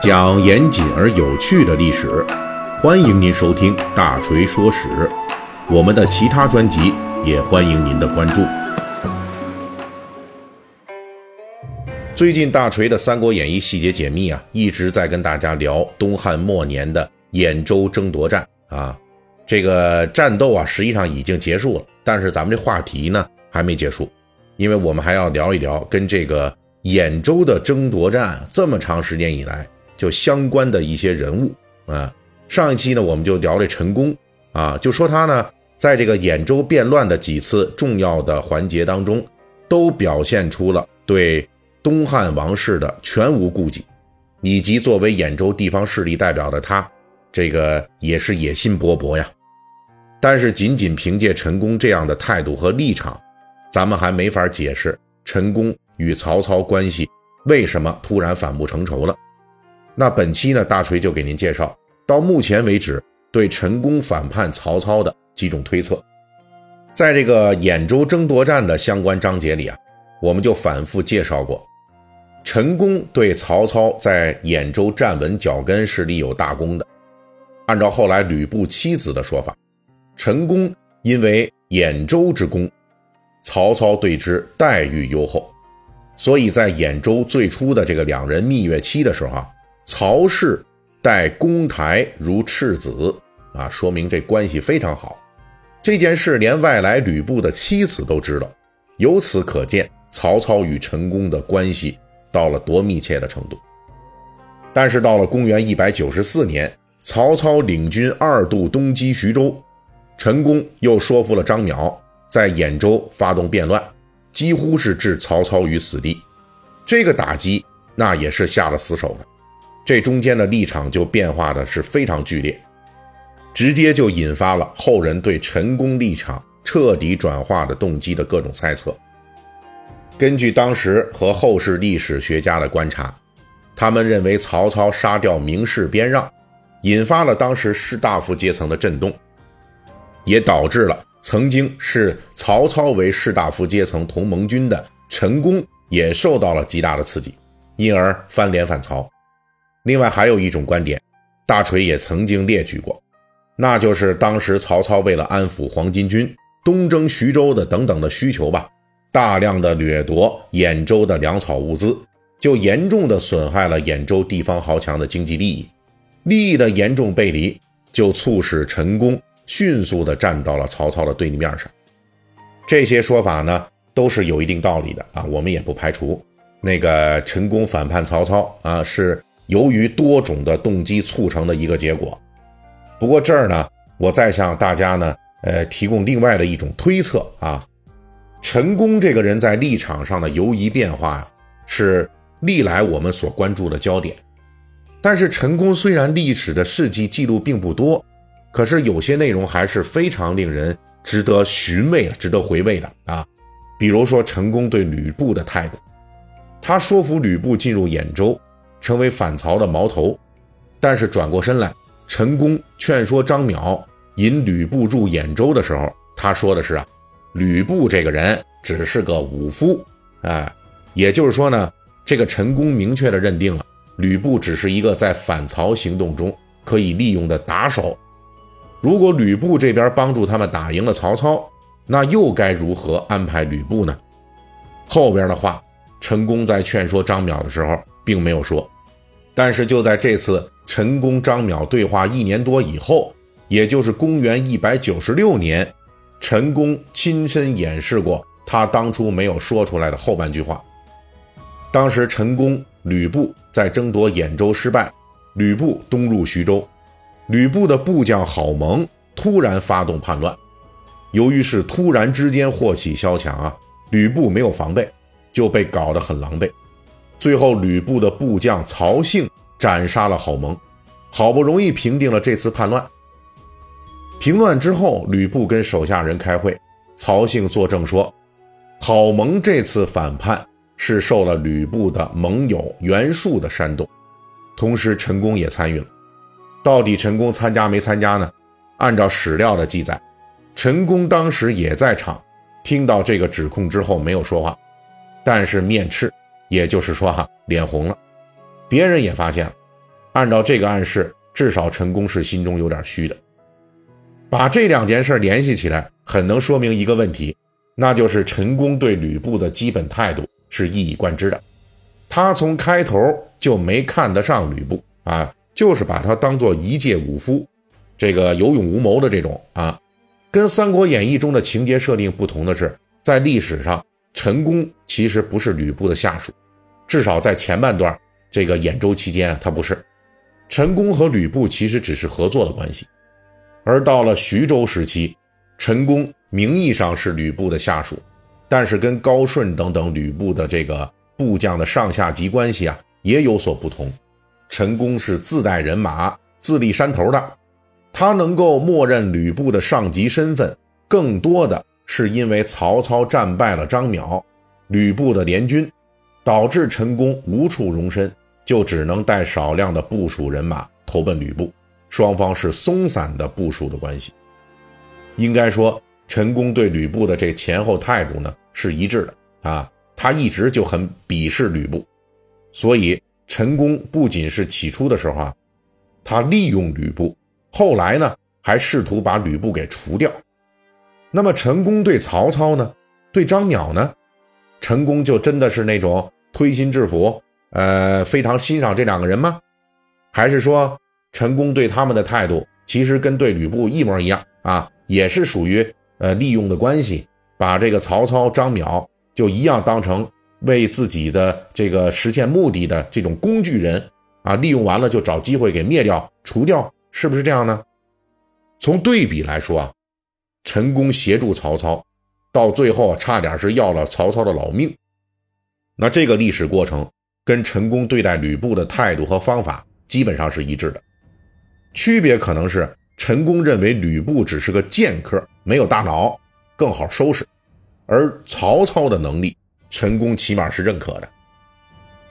讲严谨而有趣的历史，欢迎您收听《大锤说史》。我们的其他专辑也欢迎您的关注。最近大锤的《三国演义》细节解密啊，一直在跟大家聊东汉末年的兖州争夺战啊。这个战斗啊，实际上已经结束了，但是咱们这话题呢还没结束，因为我们还要聊一聊跟这个兖州的争夺战这么长时间以来。就相关的一些人物啊，上一期呢，我们就聊了陈宫啊，就说他呢，在这个兖州变乱的几次重要的环节当中，都表现出了对东汉王室的全无顾忌，以及作为兖州地方势力代表的他，这个也是野心勃勃呀。但是仅仅凭借陈宫这样的态度和立场，咱们还没法解释陈宫与曹操关系为什么突然反目成仇了。那本期呢，大锤就给您介绍到目前为止对陈宫反叛曹操的几种推测。在这个兖州争夺战的相关章节里啊，我们就反复介绍过，陈宫对曹操在兖州站稳脚跟是立有大功的。按照后来吕布妻子的说法，陈宫因为兖州之功，曹操对之待遇优厚，所以在兖州最初的这个两人蜜月期的时候啊。曹氏待公台如赤子啊，说明这关系非常好。这件事连外来吕布的妻子都知道，由此可见曹操与陈宫的关系到了多密切的程度。但是到了公元一百九十四年，曹操领军二度东击徐州，陈宫又说服了张邈在兖州发动变乱，几乎是置曹操于死地。这个打击那也是下了死手的。这中间的立场就变化的是非常剧烈，直接就引发了后人对陈宫立场彻底转化的动机的各种猜测。根据当时和后世历史学家的观察，他们认为曹操杀掉名士边让，引发了当时士大夫阶层的震动，也导致了曾经视曹操为士大夫阶层同盟军的陈宫也受到了极大的刺激，因而翻脸反曹。另外还有一种观点，大锤也曾经列举过，那就是当时曹操为了安抚黄巾军东征徐州的等等的需求吧，大量的掠夺兖州的粮草物资，就严重的损害了兖州地方豪强的经济利益，利益的严重背离，就促使陈宫迅速的站到了曹操的对立面上。这些说法呢，都是有一定道理的啊，我们也不排除那个陈宫反叛曹操啊是。由于多种的动机促成的一个结果。不过这儿呢，我再向大家呢，呃，提供另外的一种推测啊。陈宫这个人在立场上的游移变化是历来我们所关注的焦点。但是陈宫虽然历史的事迹记录并不多，可是有些内容还是非常令人值得寻味、值得回味的啊。比如说陈宫对吕布的态度，他说服吕布进入兖州。成为反曹的矛头，但是转过身来，陈宫劝说张邈引吕布入兖州的时候，他说的是啊，吕布这个人只是个武夫，哎，也就是说呢，这个陈宫明确的认定了吕布只是一个在反曹行动中可以利用的打手。如果吕布这边帮助他们打赢了曹操，那又该如何安排吕布呢？后边的话，陈宫在劝说张邈的时候。并没有说，但是就在这次陈宫张邈对话一年多以后，也就是公元一百九十六年，陈宫亲身演示过他当初没有说出来的后半句话。当时陈宫吕布在争夺兖州失败，吕布东入徐州，吕布的部将郝萌突然发动叛乱，由于是突然之间祸起萧墙啊，吕布没有防备，就被搞得很狼狈。最后，吕布的部将曹性斩杀了郝萌，好不容易平定了这次叛乱。平乱之后，吕布跟手下人开会，曹性作证说，郝萌这次反叛是受了吕布的盟友袁术的煽动，同时陈宫也参与了。到底陈宫参加没参加呢？按照史料的记载，陈宫当时也在场，听到这个指控之后没有说话，但是面赤。也就是说，哈，脸红了。别人也发现了。按照这个暗示，至少陈宫是心中有点虚的。把这两件事联系起来，很能说明一个问题，那就是陈宫对吕布的基本态度是一以贯之的。他从开头就没看得上吕布啊，就是把他当做一介武夫，这个有勇无谋的这种啊。跟《三国演义》中的情节设定不同的是，在历史上，陈宫其实不是吕布的下属，至少在前半段这个兖州期间啊，他不是。陈宫和吕布其实只是合作的关系。而到了徐州时期，陈宫名义上是吕布的下属，但是跟高顺等等吕布的这个部将的上下级关系啊也有所不同。陈宫是自带人马、自立山头的，他能够默认吕布的上级身份，更多的是因为曹操战败了张邈，吕布的联军，导致陈宫无处容身，就只能带少量的部署人马投奔吕布。双方是松散的部署的关系，应该说陈宫对吕布的这前后态度呢是一致的。啊，他一直就很鄙视吕布，所以陈宫不仅是起初的时候啊，他利用吕布，后来呢还试图把吕布给除掉。那么陈宫对曹操呢，对张邈呢，陈宫就真的是那种推心置腹，呃，非常欣赏这两个人吗？还是说？陈宫对他们的态度，其实跟对吕布一模一样啊，也是属于呃利用的关系，把这个曹操、张邈就一样当成为自己的这个实现目的的这种工具人啊，利用完了就找机会给灭掉、除掉，是不是这样呢？从对比来说啊，陈宫协助曹操，到最后差点是要了曹操的老命，那这个历史过程跟陈宫对待吕布的态度和方法基本上是一致的。区别可能是陈宫认为吕布只是个剑客，没有大脑，更好收拾；而曹操的能力，陈宫起码是认可的。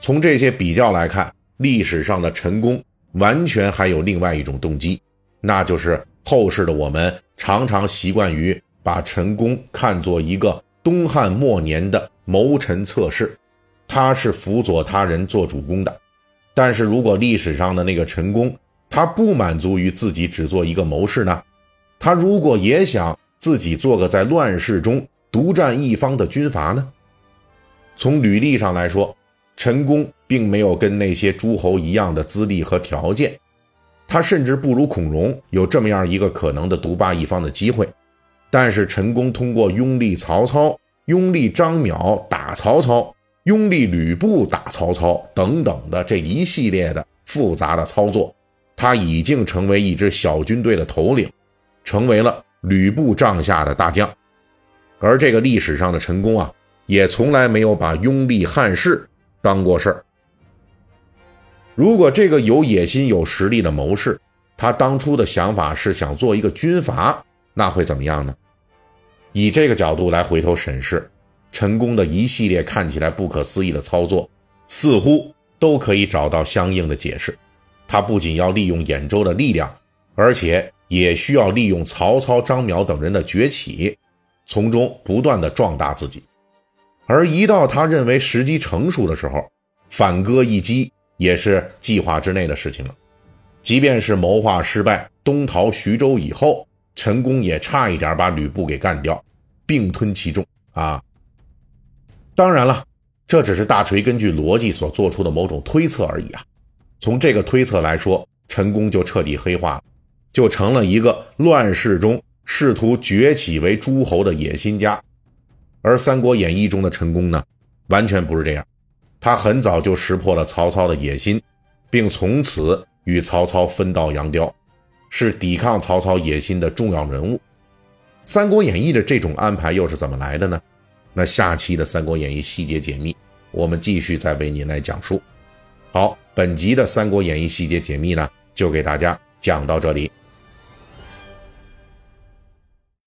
从这些比较来看，历史上的陈宫完全还有另外一种动机，那就是后世的我们常常习惯于把陈宫看作一个东汉末年的谋臣策士，他是辅佐他人做主公的。但是如果历史上的那个陈宫，他不满足于自己只做一个谋士呢？他如果也想自己做个在乱世中独占一方的军阀呢？从履历上来说，陈宫并没有跟那些诸侯一样的资历和条件，他甚至不如孔融有这么样一个可能的独霸一方的机会。但是陈宫通过拥立曹操、拥立张邈打曹操、拥立吕布打曹操等等的这一系列的复杂的操作。他已经成为一支小军队的头领，成为了吕布帐下的大将，而这个历史上的陈宫啊，也从来没有把拥立汉室当过事儿。如果这个有野心、有实力的谋士，他当初的想法是想做一个军阀，那会怎么样呢？以这个角度来回头审视陈宫的一系列看起来不可思议的操作，似乎都可以找到相应的解释。他不仅要利用兖州的力量，而且也需要利用曹操、张邈等人的崛起，从中不断的壮大自己。而一到他认为时机成熟的时候，反戈一击也是计划之内的事情了。即便是谋划失败，东逃徐州以后，陈宫也差一点把吕布给干掉，并吞其众啊。当然了，这只是大锤根据逻辑所做出的某种推测而已啊。从这个推测来说，陈宫就彻底黑化了，就成了一个乱世中试图崛起为诸侯的野心家。而《三国演义》中的陈宫呢，完全不是这样，他很早就识破了曹操的野心，并从此与曹操分道扬镳，是抵抗曹操野心的重要人物。《三国演义》的这种安排又是怎么来的呢？那下期的《三国演义》细节解密，我们继续再为您来讲述。好。本集的《三国演义》细节解密呢，就给大家讲到这里。